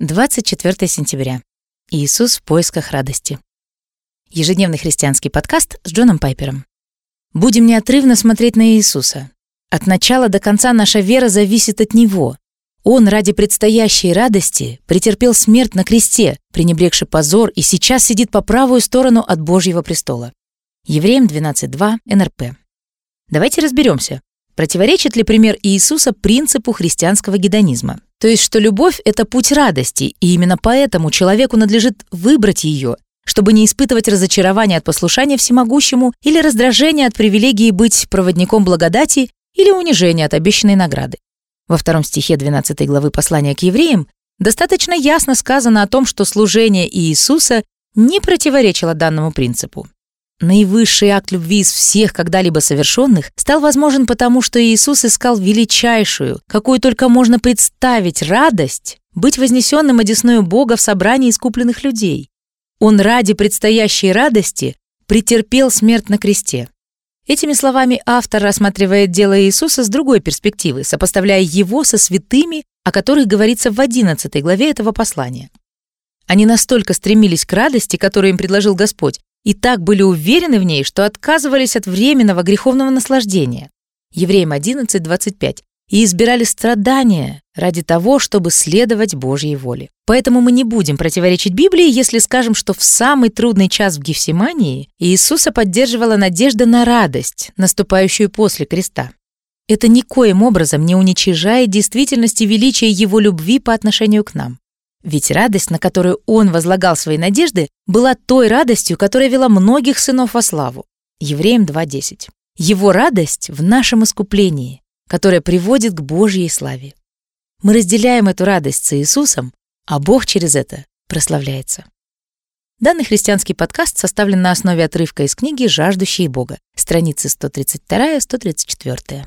24 сентября. Иисус в поисках радости. Ежедневный христианский подкаст с Джоном Пайпером. Будем неотрывно смотреть на Иисуса. От начала до конца наша вера зависит от Него. Он ради предстоящей радости претерпел смерть на кресте, пренебрегши позор, и сейчас сидит по правую сторону от Божьего престола. Евреям 12.2 НРП. Давайте разберемся, противоречит ли пример Иисуса принципу христианского гедонизма. То есть, что любовь — это путь радости, и именно поэтому человеку надлежит выбрать ее, чтобы не испытывать разочарование от послушания всемогущему или раздражение от привилегии быть проводником благодати или унижения от обещанной награды. Во втором стихе 12 главы послания к евреям достаточно ясно сказано о том, что служение Иисуса не противоречило данному принципу. Наивысший акт любви из всех когда-либо совершенных стал возможен потому, что Иисус искал величайшую, какую только можно представить, радость быть вознесенным одесною Бога в собрании искупленных людей. Он ради предстоящей радости претерпел смерть на кресте. Этими словами автор рассматривает дело Иисуса с другой перспективы, сопоставляя его со святыми, о которых говорится в 11 главе этого послания. Они настолько стремились к радости, которую им предложил Господь, и так были уверены в ней, что отказывались от временного греховного наслаждения. Евреям 11, 25. И избирали страдания ради того, чтобы следовать Божьей воле. Поэтому мы не будем противоречить Библии, если скажем, что в самый трудный час в Гефсимании Иисуса поддерживала надежда на радость, наступающую после креста. Это никоим образом не уничижает действительности величия Его любви по отношению к нам. Ведь радость, на которую он возлагал свои надежды, была той радостью, которая вела многих сынов во славу. Евреям 2.10. Его радость в нашем искуплении, которая приводит к Божьей славе. Мы разделяем эту радость с Иисусом, а Бог через это прославляется. Данный христианский подкаст составлен на основе отрывка из книги «Жаждущие Бога», страницы 132-134.